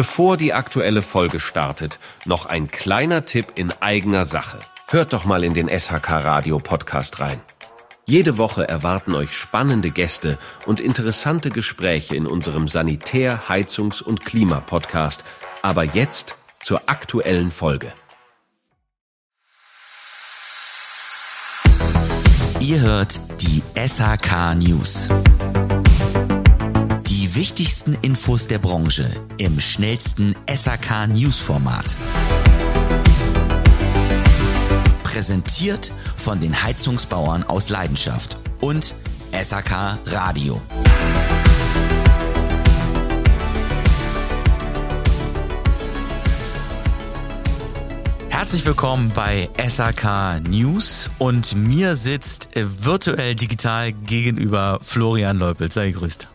Bevor die aktuelle Folge startet, noch ein kleiner Tipp in eigener Sache. Hört doch mal in den SHK Radio Podcast rein. Jede Woche erwarten euch spannende Gäste und interessante Gespräche in unserem Sanitär-, Heizungs- und Klimapodcast. Aber jetzt zur aktuellen Folge. Ihr hört die SHK News. Wichtigsten Infos der Branche im schnellsten SHK News Format. Präsentiert von den Heizungsbauern aus Leidenschaft und SHK Radio. Herzlich willkommen bei SAK News und mir sitzt virtuell digital gegenüber Florian Leupel. Sei gegrüßt.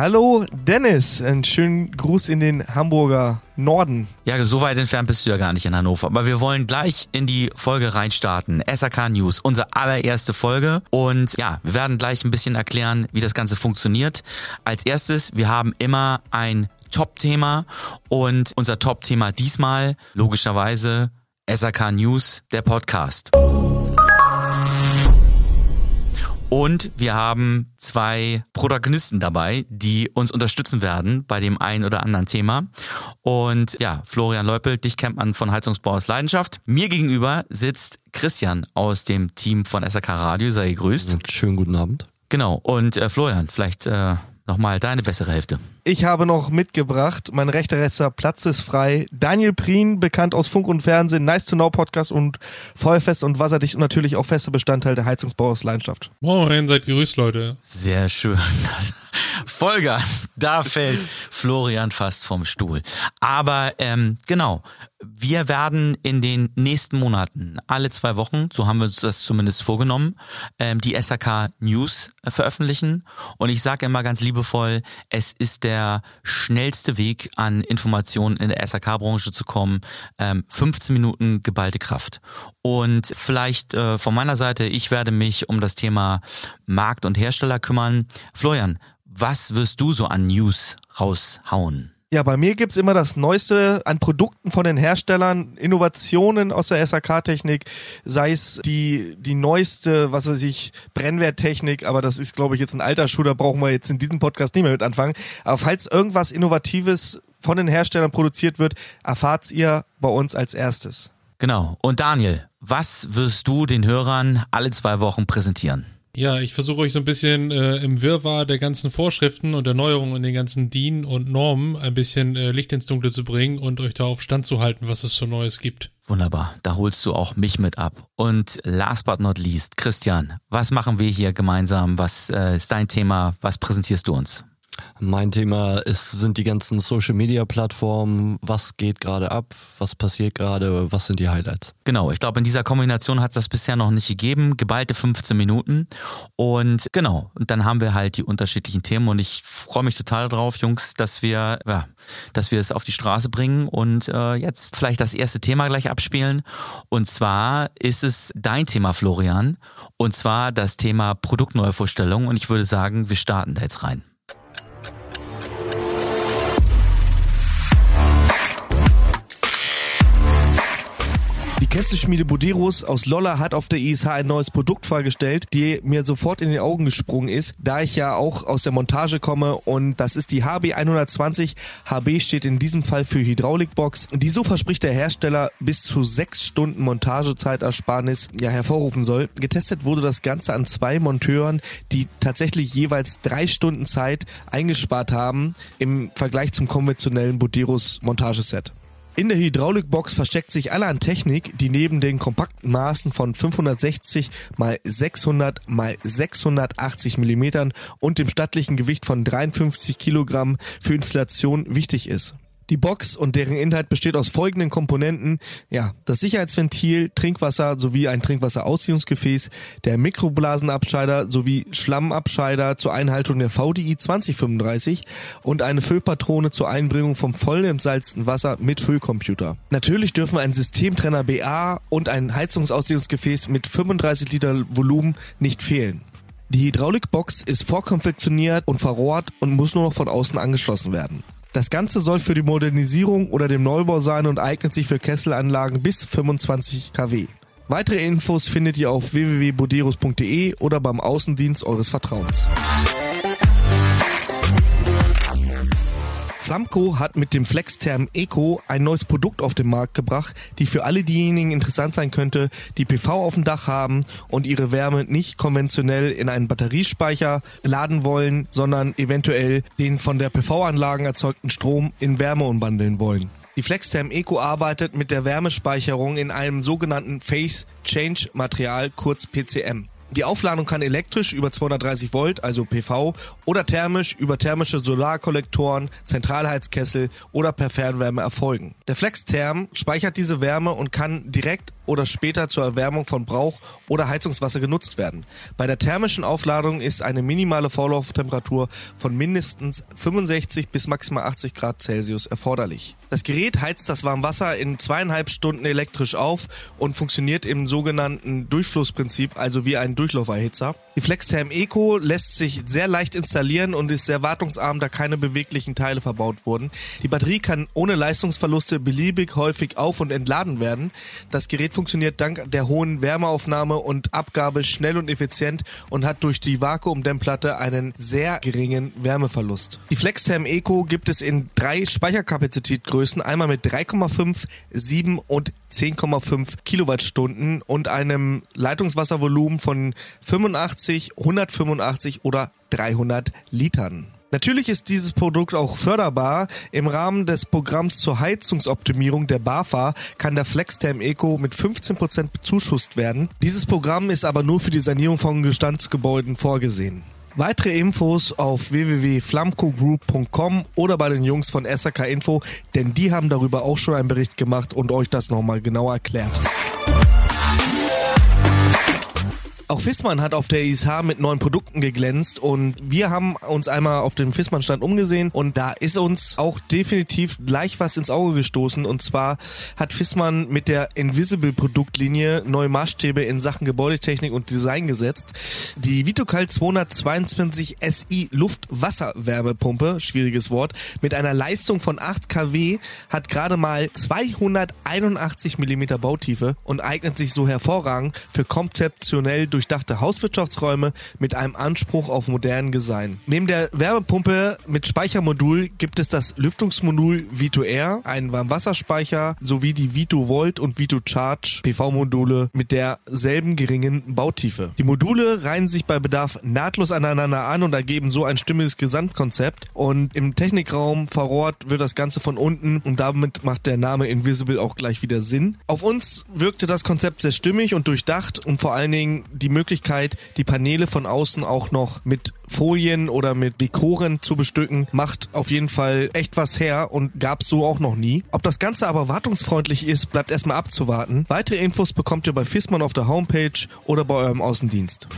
Hallo Dennis, einen schönen Gruß in den Hamburger Norden. Ja, so weit entfernt bist du ja gar nicht in Hannover. Aber wir wollen gleich in die Folge reinstarten. SAK News, unsere allererste Folge. Und ja, wir werden gleich ein bisschen erklären, wie das Ganze funktioniert. Als erstes, wir haben immer ein Top-Thema und unser Top-Thema diesmal logischerweise SAK News, der Podcast. Und wir haben zwei Protagonisten dabei, die uns unterstützen werden bei dem einen oder anderen Thema. Und ja, Florian Leupel, dich kennt man von Heizungsbau aus Leidenschaft. Mir gegenüber sitzt Christian aus dem Team von SRK Radio. Sei gegrüßt. Schönen guten Abend. Genau. Und äh, Florian, vielleicht äh, nochmal deine bessere Hälfte. Ich habe noch mitgebracht, mein rechter letzter Platz ist frei. Daniel Prien, bekannt aus Funk und Fernsehen, Nice to Know Podcast und Feuerfest und Wasserdicht und natürlich auch fester Bestandteil der Heizungsbauers Leidenschaft. Moin, seid grüßt, Leute. Sehr schön. Vollgas, da fällt Florian fast vom Stuhl. Aber ähm, genau, wir werden in den nächsten Monaten alle zwei Wochen, so haben wir uns das zumindest vorgenommen, ähm, die SAK News äh, veröffentlichen. Und ich sage immer ganz liebevoll, es ist der schnellste Weg an Informationen in der SAK-Branche zu kommen. Ähm, 15 Minuten geballte Kraft. Und vielleicht äh, von meiner Seite, ich werde mich um das Thema Markt und Hersteller kümmern. Florian, was wirst du so an News raushauen? Ja, bei mir gibt's immer das Neueste an Produkten von den Herstellern, Innovationen aus der SAK-Technik, sei es die, die neueste, was weiß ich, Brennwerttechnik, aber das ist, glaube ich, jetzt ein alter Schuh, da brauchen wir jetzt in diesem Podcast nicht mehr mit anfangen. Aber falls irgendwas Innovatives von den Herstellern produziert wird, erfahrt's ihr bei uns als erstes. Genau. Und Daniel, was wirst du den Hörern alle zwei Wochen präsentieren? Ja, ich versuche euch so ein bisschen äh, im Wirrwarr der ganzen Vorschriften und Erneuerungen und den ganzen DIN und Normen ein bisschen äh, Licht ins Dunkle zu bringen und euch da auf Stand zu halten, was es so Neues gibt. Wunderbar, da holst du auch mich mit ab. Und last but not least, Christian, was machen wir hier gemeinsam? Was äh, ist dein Thema? Was präsentierst du uns? Mein Thema ist, sind die ganzen Social Media Plattformen. Was geht gerade ab? Was passiert gerade? Was sind die Highlights? Genau, ich glaube, in dieser Kombination hat es das bisher noch nicht gegeben. Geballte 15 Minuten. Und genau, und dann haben wir halt die unterschiedlichen Themen. Und ich freue mich total drauf, Jungs, dass wir, ja, dass wir es auf die Straße bringen und äh, jetzt vielleicht das erste Thema gleich abspielen. Und zwar ist es dein Thema, Florian. Und zwar das Thema Produktneuvorstellung. Und ich würde sagen, wir starten da jetzt rein. Die Kesselschmiede Boderos aus Lolla hat auf der ISH ein neues Produkt vorgestellt, die mir sofort in den Augen gesprungen ist, da ich ja auch aus der Montage komme und das ist die HB 120. HB steht in diesem Fall für Hydraulikbox. Die so verspricht der Hersteller bis zu sechs Stunden Montagezeitersparnis ja hervorrufen soll. Getestet wurde das Ganze an zwei Monteuren, die tatsächlich jeweils drei Stunden Zeit eingespart haben im Vergleich zum konventionellen Boderos Montageset. In der Hydraulikbox versteckt sich allerhand Technik, die neben den kompakten Maßen von 560 x 600 x 680 mm und dem stattlichen Gewicht von 53 Kilogramm für Installation wichtig ist. Die Box und deren Inhalt besteht aus folgenden Komponenten. Ja, das Sicherheitsventil, Trinkwasser sowie ein Trinkwasserausziehungsgefäß, der Mikroblasenabscheider sowie Schlammabscheider zur Einhaltung der VDI 2035 und eine Füllpatrone zur Einbringung vom voll entsalzten Wasser mit Füllcomputer. Natürlich dürfen ein Systemtrenner BA und ein Heizungsausziehungsgefäß mit 35 Liter Volumen nicht fehlen. Die Hydraulikbox ist vorkonfektioniert und verrohrt und muss nur noch von außen angeschlossen werden. Das Ganze soll für die Modernisierung oder den Neubau sein und eignet sich für Kesselanlagen bis 25 kW. Weitere Infos findet ihr auf www.boderos.de oder beim Außendienst eures Vertrauens. Flamco hat mit dem FlexTherm Eco ein neues Produkt auf den Markt gebracht, die für alle diejenigen interessant sein könnte, die PV auf dem Dach haben und ihre Wärme nicht konventionell in einen Batteriespeicher laden wollen, sondern eventuell den von der PV-Anlagen erzeugten Strom in Wärme umwandeln wollen. Die FlexTherm Eco arbeitet mit der Wärmespeicherung in einem sogenannten Phase Change Material, kurz PCM. Die Aufladung kann elektrisch über 230 Volt, also PV, oder thermisch über thermische Solarkollektoren, Zentralheizkessel oder per Fernwärme erfolgen. Der FlexTherm speichert diese Wärme und kann direkt oder später zur Erwärmung von Brauch- oder Heizungswasser genutzt werden. Bei der thermischen Aufladung ist eine minimale Vorlauftemperatur von mindestens 65 bis maximal 80 Grad Celsius erforderlich. Das Gerät heizt das Warmwasser in zweieinhalb Stunden elektrisch auf und funktioniert im sogenannten Durchflussprinzip, also wie ein Durchlauferhitzer. Die FlexTherm Eco lässt sich sehr leicht installieren und ist sehr wartungsarm, da keine beweglichen Teile verbaut wurden. Die Batterie kann ohne Leistungsverluste beliebig häufig auf- und entladen werden. Das Gerät funktioniert dank der hohen Wärmeaufnahme und Abgabe schnell und effizient und hat durch die Vakuumdämmplatte einen sehr geringen Wärmeverlust. Die FlexTherm Eco gibt es in drei Speicherkapazitätgrößen, einmal mit 3,5, 7 und 10,5 Kilowattstunden und einem Leitungswasservolumen von 85, 185 oder 300 Litern. Natürlich ist dieses Produkt auch förderbar. Im Rahmen des Programms zur Heizungsoptimierung der BAFA kann der FlexTherm Eco mit 15% bezuschusst werden. Dieses Programm ist aber nur für die Sanierung von Bestandsgebäuden vorgesehen. Weitere Infos auf www.flamcogroup.com oder bei den Jungs von SAK Info, denn die haben darüber auch schon einen Bericht gemacht und euch das nochmal genau erklärt. Auch Fissmann hat auf der ISH mit neuen Produkten geglänzt und wir haben uns einmal auf dem Fissmann-Stand umgesehen und da ist uns auch definitiv gleich was ins Auge gestoßen und zwar hat Fissmann mit der Invisible-Produktlinie neue Maßstäbe in Sachen Gebäudetechnik und Design gesetzt. Die Vitocal 222 SI Luft-Wasser-Wärmepumpe, schwieriges Wort, mit einer Leistung von 8 kW hat gerade mal 281 mm Bautiefe und eignet sich so hervorragend für konzeptionell durchdachte Hauswirtschaftsräume mit einem Anspruch auf modernen Design. Neben der Wärmepumpe mit Speichermodul gibt es das Lüftungsmodul Vito Air, einen Warmwasserspeicher sowie die Vito Volt und Vito Charge PV-Module mit derselben geringen Bautiefe. Die Module reihen sich bei Bedarf nahtlos aneinander an und ergeben so ein stimmiges Gesamtkonzept und im Technikraum verrohrt wird das Ganze von unten und damit macht der Name Invisible auch gleich wieder Sinn. Auf uns wirkte das Konzept sehr stimmig und durchdacht und vor allen Dingen die Möglichkeit, die Paneele von außen auch noch mit Folien oder mit Dekoren zu bestücken, macht auf jeden Fall echt was her und gab's so auch noch nie. Ob das Ganze aber wartungsfreundlich ist, bleibt erstmal abzuwarten. Weitere Infos bekommt ihr bei Fissmann auf der Homepage oder bei eurem Außendienst.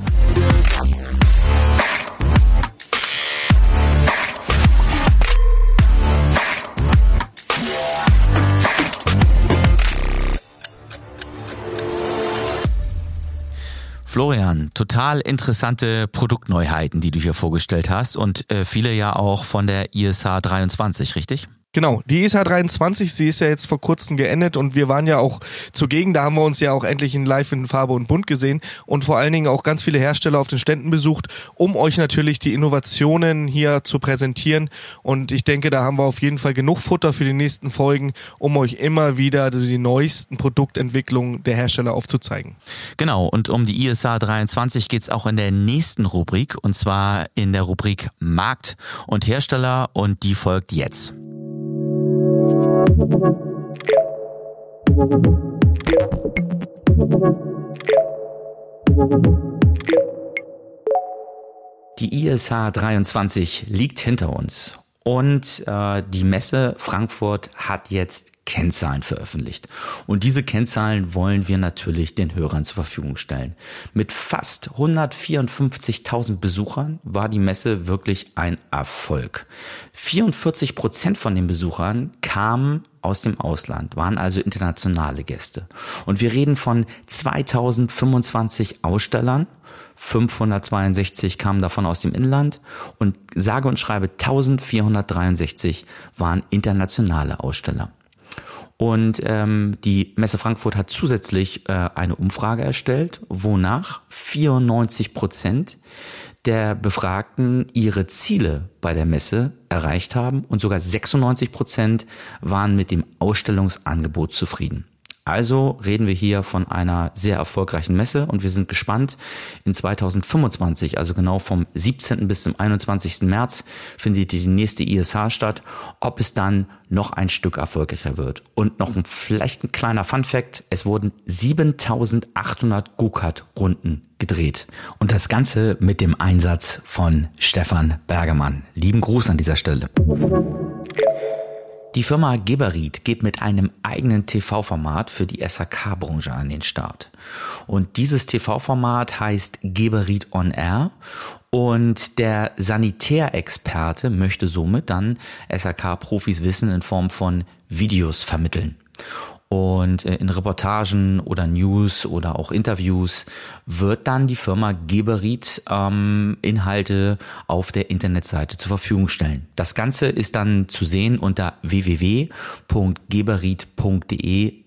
Florian, total interessante Produktneuheiten, die du hier vorgestellt hast und äh, viele ja auch von der ISH 23, richtig? Genau, die ESA 23, sie ist ja jetzt vor kurzem geendet und wir waren ja auch zugegen, da haben wir uns ja auch endlich in Live in Farbe und Bunt gesehen und vor allen Dingen auch ganz viele Hersteller auf den Ständen besucht, um euch natürlich die Innovationen hier zu präsentieren und ich denke, da haben wir auf jeden Fall genug Futter für die nächsten Folgen, um euch immer wieder die neuesten Produktentwicklungen der Hersteller aufzuzeigen. Genau, und um die ISA 23 geht's auch in der nächsten Rubrik und zwar in der Rubrik Markt und Hersteller und die folgt jetzt. Die ISH 23 liegt hinter uns. Und äh, die Messe Frankfurt hat jetzt Kennzahlen veröffentlicht. Und diese Kennzahlen wollen wir natürlich den Hörern zur Verfügung stellen. Mit fast 154.000 Besuchern war die Messe wirklich ein Erfolg. 44 Prozent von den Besuchern kamen aus dem Ausland, waren also internationale Gäste. Und wir reden von 2025 Ausstellern 562 kamen davon aus dem Inland und sage und schreibe 1463 waren internationale Aussteller. Und ähm, die Messe Frankfurt hat zusätzlich äh, eine Umfrage erstellt, wonach 94 Prozent der Befragten ihre Ziele bei der Messe erreicht haben und sogar 96 Prozent waren mit dem Ausstellungsangebot zufrieden. Also reden wir hier von einer sehr erfolgreichen Messe und wir sind gespannt. In 2025, also genau vom 17. bis zum 21. März, findet die nächste ISH statt, ob es dann noch ein Stück erfolgreicher wird. Und noch ein, vielleicht ein kleiner Fun Fact, es wurden 7800 Go-Kart-Runden gedreht. Und das Ganze mit dem Einsatz von Stefan Bergemann. Lieben Gruß an dieser Stelle. Die Firma Geberit geht mit einem eigenen TV-Format für die SAK-Branche an den Start. Und dieses TV-Format heißt Geberit on Air und der Sanitärexperte möchte somit dann SAK-Profis Wissen in Form von Videos vermitteln. Und äh, in Reportagen oder News oder auch Interviews wird dann die Firma Geberit ähm, Inhalte auf der Internetseite zur Verfügung stellen. Das Ganze ist dann zu sehen unter www.geberit.de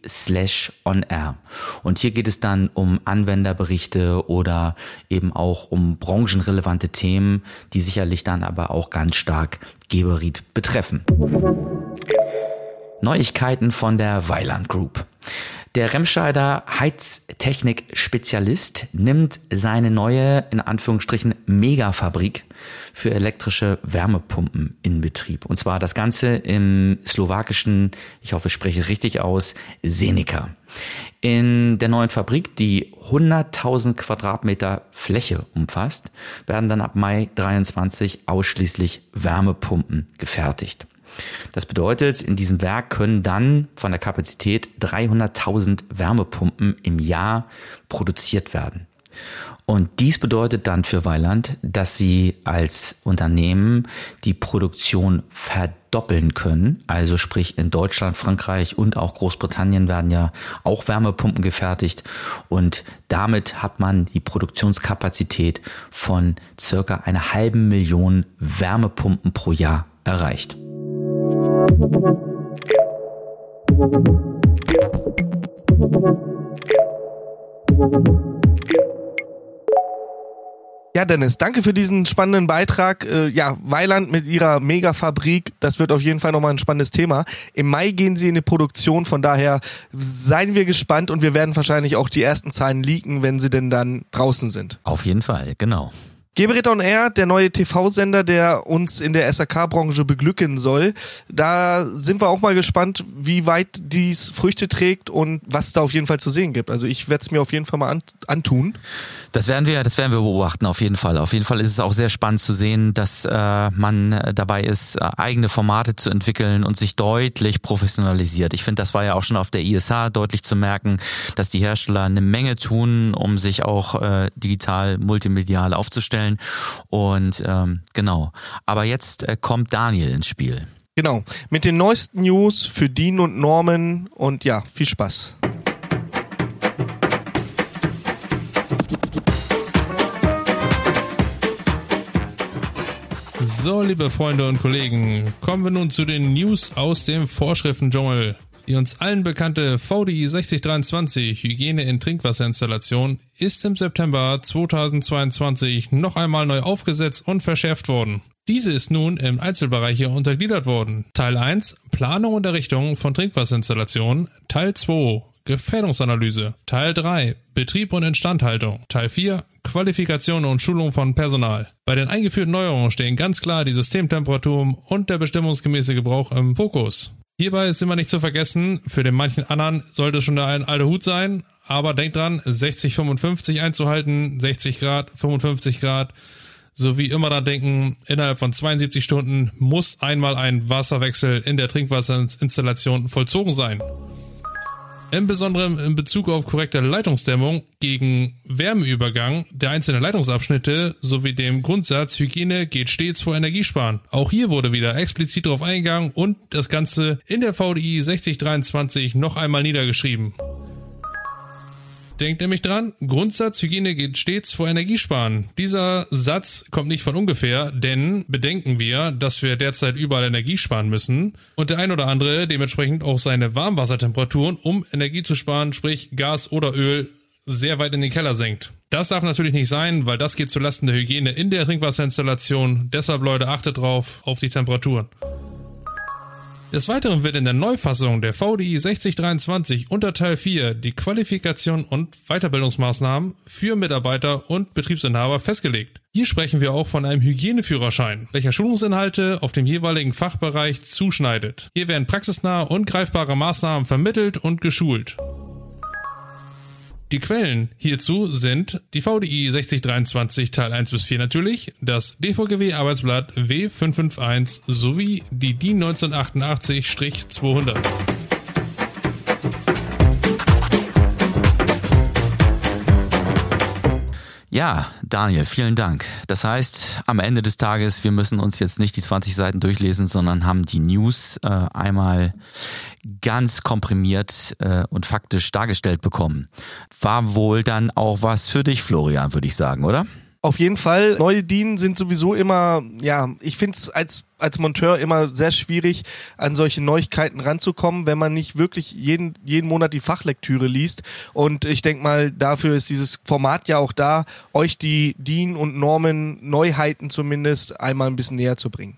slash on air. Und hier geht es dann um Anwenderberichte oder eben auch um branchenrelevante Themen, die sicherlich dann aber auch ganz stark Geberit betreffen. Neuigkeiten von der Weiland Group. Der Remscheider Heiztechnik-Spezialist nimmt seine neue, in Anführungsstrichen, Megafabrik für elektrische Wärmepumpen in Betrieb. Und zwar das Ganze im slowakischen, ich hoffe, ich spreche richtig aus, Senica. In der neuen Fabrik, die 100.000 Quadratmeter Fläche umfasst, werden dann ab Mai 23 ausschließlich Wärmepumpen gefertigt. Das bedeutet, in diesem Werk können dann von der Kapazität 300.000 Wärmepumpen im Jahr produziert werden. Und dies bedeutet dann für Weiland, dass sie als Unternehmen die Produktion verdoppeln können. Also sprich in Deutschland, Frankreich und auch Großbritannien werden ja auch Wärmepumpen gefertigt. Und damit hat man die Produktionskapazität von circa einer halben Million Wärmepumpen pro Jahr erreicht. Ja, Dennis, danke für diesen spannenden Beitrag. Äh, ja, Weiland mit ihrer Megafabrik, das wird auf jeden Fall nochmal ein spannendes Thema. Im Mai gehen sie in die Produktion, von daher seien wir gespannt und wir werden wahrscheinlich auch die ersten Zahlen leaken, wenn sie denn dann draußen sind. Auf jeden Fall, genau. Geberit on Air, der neue TV-Sender, der uns in der SAK-Branche beglücken soll. Da sind wir auch mal gespannt, wie weit dies Früchte trägt und was da auf jeden Fall zu sehen gibt. Also ich werde es mir auf jeden Fall mal antun. Das werden wir, das werden wir beobachten, auf jeden Fall. Auf jeden Fall ist es auch sehr spannend zu sehen, dass äh, man dabei ist, äh, eigene Formate zu entwickeln und sich deutlich professionalisiert. Ich finde, das war ja auch schon auf der ISA deutlich zu merken, dass die Hersteller eine Menge tun, um sich auch äh, digital, multimedial aufzustellen vorstellen. Und ähm, genau. Aber jetzt äh, kommt Daniel ins Spiel. Genau. Mit den neuesten News für Dean und Norman und ja, viel Spaß. So, liebe Freunde und Kollegen, kommen wir nun zu den News aus dem Vorschriftendschungel. Die uns allen bekannte VDI 6023 Hygiene in Trinkwasserinstallation ist im September 2022 noch einmal neu aufgesetzt und verschärft worden. Diese ist nun im Einzelbereiche untergliedert worden. Teil 1 Planung und Errichtung von Trinkwasserinstallationen, Teil 2 Gefährdungsanalyse, Teil 3 Betrieb und Instandhaltung, Teil 4 Qualifikation und Schulung von Personal. Bei den eingeführten Neuerungen stehen ganz klar die Systemtemperatur und der bestimmungsgemäße Gebrauch im Fokus. Hierbei ist immer nicht zu vergessen, für den manchen anderen sollte es schon ein alter Hut sein, aber denkt dran, 60, 55 einzuhalten, 60 Grad, 55 Grad, sowie immer daran denken, innerhalb von 72 Stunden muss einmal ein Wasserwechsel in der Trinkwasserinstallation vollzogen sein. Im Besonderen in Bezug auf korrekte Leitungsdämmung gegen Wärmeübergang der einzelnen Leitungsabschnitte sowie dem Grundsatz Hygiene geht stets vor Energiesparen. Auch hier wurde wieder explizit darauf eingegangen und das Ganze in der VDI 6023 noch einmal niedergeschrieben. Denkt nämlich dran, Grundsatz Hygiene geht stets vor Energiesparen. Dieser Satz kommt nicht von ungefähr, denn bedenken wir, dass wir derzeit überall Energie sparen müssen und der ein oder andere dementsprechend auch seine Warmwassertemperaturen, um Energie zu sparen, sprich Gas oder Öl, sehr weit in den Keller senkt. Das darf natürlich nicht sein, weil das geht zulasten der Hygiene in der Trinkwasserinstallation. Deshalb Leute, achtet drauf auf die Temperaturen. Des Weiteren wird in der Neufassung der VDI 6023 unter Teil 4 die Qualifikation und Weiterbildungsmaßnahmen für Mitarbeiter und Betriebsinhaber festgelegt. Hier sprechen wir auch von einem Hygieneführerschein, welcher Schulungsinhalte auf dem jeweiligen Fachbereich zuschneidet. Hier werden praxisnahe und greifbare Maßnahmen vermittelt und geschult. Die Quellen hierzu sind die VDI 6023 Teil 1 bis 4 natürlich, das DVGW Arbeitsblatt W551 sowie die DIN 1988-200. Ja, Daniel, vielen Dank. Das heißt, am Ende des Tages, wir müssen uns jetzt nicht die 20 Seiten durchlesen, sondern haben die News äh, einmal ganz komprimiert äh, und faktisch dargestellt bekommen. War wohl dann auch was für dich, Florian, würde ich sagen, oder? Auf jeden Fall. Neue DIN sind sowieso immer, ja, ich finde es als als Monteur immer sehr schwierig, an solche Neuigkeiten ranzukommen, wenn man nicht wirklich jeden, jeden Monat die Fachlektüre liest. Und ich denke mal, dafür ist dieses Format ja auch da, euch die DIN und Normen Neuheiten zumindest einmal ein bisschen näher zu bringen.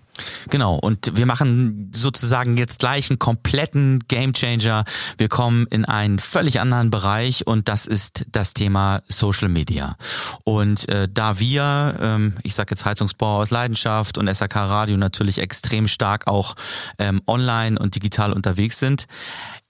Genau, und wir machen sozusagen jetzt gleich einen kompletten Gamechanger. Wir kommen in einen völlig anderen Bereich und das ist das Thema Social Media. Und äh, da wir, ähm, ich sage jetzt Heizungsbau aus Leidenschaft und SAK Radio natürlich extrem stark auch ähm, online und digital unterwegs sind,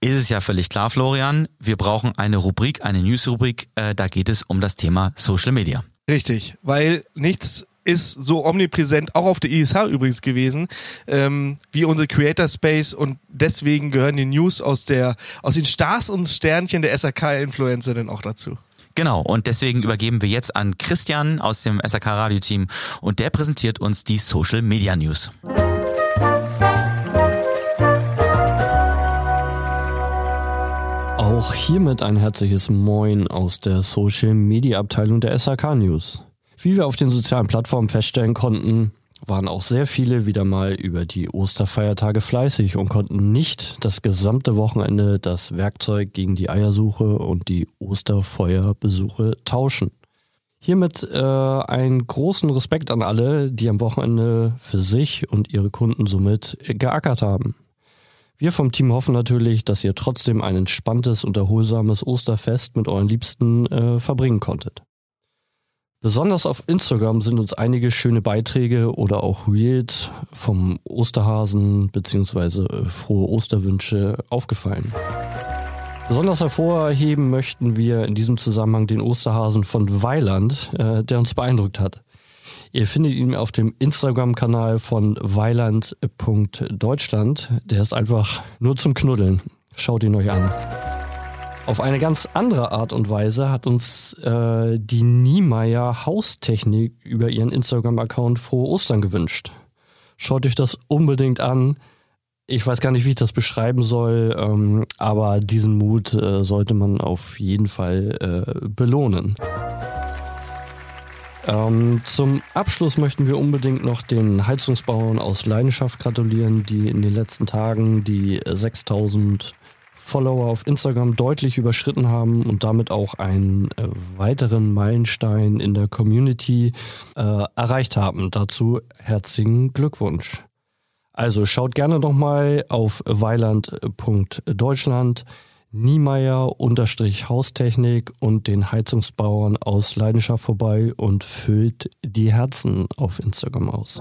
ist es ja völlig klar, Florian, wir brauchen eine Rubrik, eine News-Rubrik, äh, da geht es um das Thema Social Media. Richtig, weil nichts ist so omnipräsent, auch auf der ISH übrigens gewesen, ähm, wie unsere Creator Space und deswegen gehören die News aus der, aus den Stars und Sternchen der SAK-Influencer dann auch dazu. Genau, und deswegen übergeben wir jetzt an Christian aus dem SAK Radio Team und der präsentiert uns die Social Media News. Auch hiermit ein herzliches Moin aus der Social Media Abteilung der SAK News. Wie wir auf den sozialen Plattformen feststellen konnten, waren auch sehr viele wieder mal über die Osterfeiertage fleißig und konnten nicht das gesamte Wochenende das Werkzeug gegen die Eiersuche und die Osterfeuerbesuche tauschen. Hiermit äh, einen großen Respekt an alle, die am Wochenende für sich und ihre Kunden somit geackert haben. Wir vom Team hoffen natürlich, dass ihr trotzdem ein entspanntes und erholsames Osterfest mit euren Liebsten äh, verbringen konntet. Besonders auf Instagram sind uns einige schöne Beiträge oder auch Reels vom Osterhasen bzw. Äh, frohe Osterwünsche aufgefallen. Besonders hervorheben möchten wir in diesem Zusammenhang den Osterhasen von Weiland, äh, der uns beeindruckt hat. Ihr findet ihn auf dem Instagram-Kanal von weiland.deutschland. Der ist einfach nur zum Knuddeln. Schaut ihn euch an. Auf eine ganz andere Art und Weise hat uns äh, die Niemeyer Haustechnik über ihren Instagram-Account frohe Ostern gewünscht. Schaut euch das unbedingt an. Ich weiß gar nicht, wie ich das beschreiben soll, ähm, aber diesen Mut äh, sollte man auf jeden Fall äh, belohnen. Ähm, zum Abschluss möchten wir unbedingt noch den Heizungsbauern aus Leidenschaft gratulieren, die in den letzten Tagen die 6000 Follower auf Instagram deutlich überschritten haben und damit auch einen äh, weiteren Meilenstein in der Community äh, erreicht haben. Dazu herzlichen Glückwunsch. Also schaut gerne nochmal auf weiland.deutschland, Niemeyer-Haustechnik und den Heizungsbauern aus Leidenschaft vorbei und füllt die Herzen auf Instagram aus.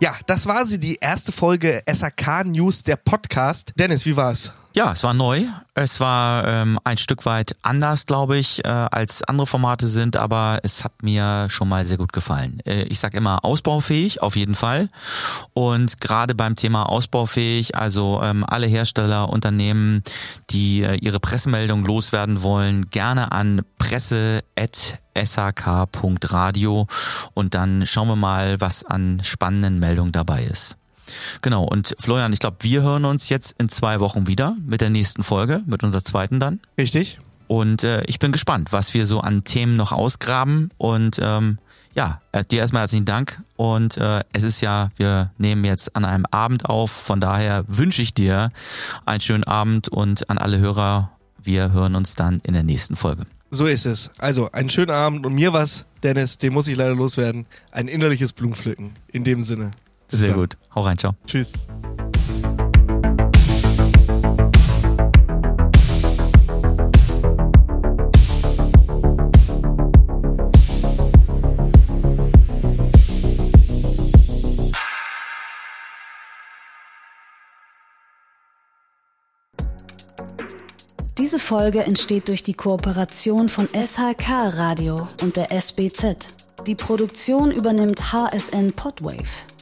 Ja, das war sie, die erste Folge SAK News, der Podcast. Dennis, wie war's? Ja, es war neu. Es war ähm, ein Stück weit anders, glaube ich, äh, als andere Formate sind, aber es hat mir schon mal sehr gut gefallen. Äh, ich sage immer ausbaufähig, auf jeden Fall. Und gerade beim Thema ausbaufähig, also ähm, alle Hersteller, Unternehmen, die äh, ihre Pressemeldung loswerden wollen, gerne an presse.sak.radio und dann schauen wir mal, was an spannenden Meldungen dabei ist. Genau, und Florian, ich glaube, wir hören uns jetzt in zwei Wochen wieder mit der nächsten Folge, mit unserer zweiten dann. Richtig. Und äh, ich bin gespannt, was wir so an Themen noch ausgraben. Und ähm, ja, äh, dir erstmal herzlichen Dank. Und äh, es ist ja, wir nehmen jetzt an einem Abend auf. Von daher wünsche ich dir einen schönen Abend und an alle Hörer, wir hören uns dann in der nächsten Folge. So ist es. Also, einen schönen Abend und mir was, Dennis, den muss ich leider loswerden. Ein innerliches Blumenpflücken. In dem Sinne. Bis Sehr dann. gut. Hau rein, ciao. Tschüss. Diese Folge entsteht durch die Kooperation von SHK Radio und der SBZ. Die Produktion übernimmt HSN Podwave.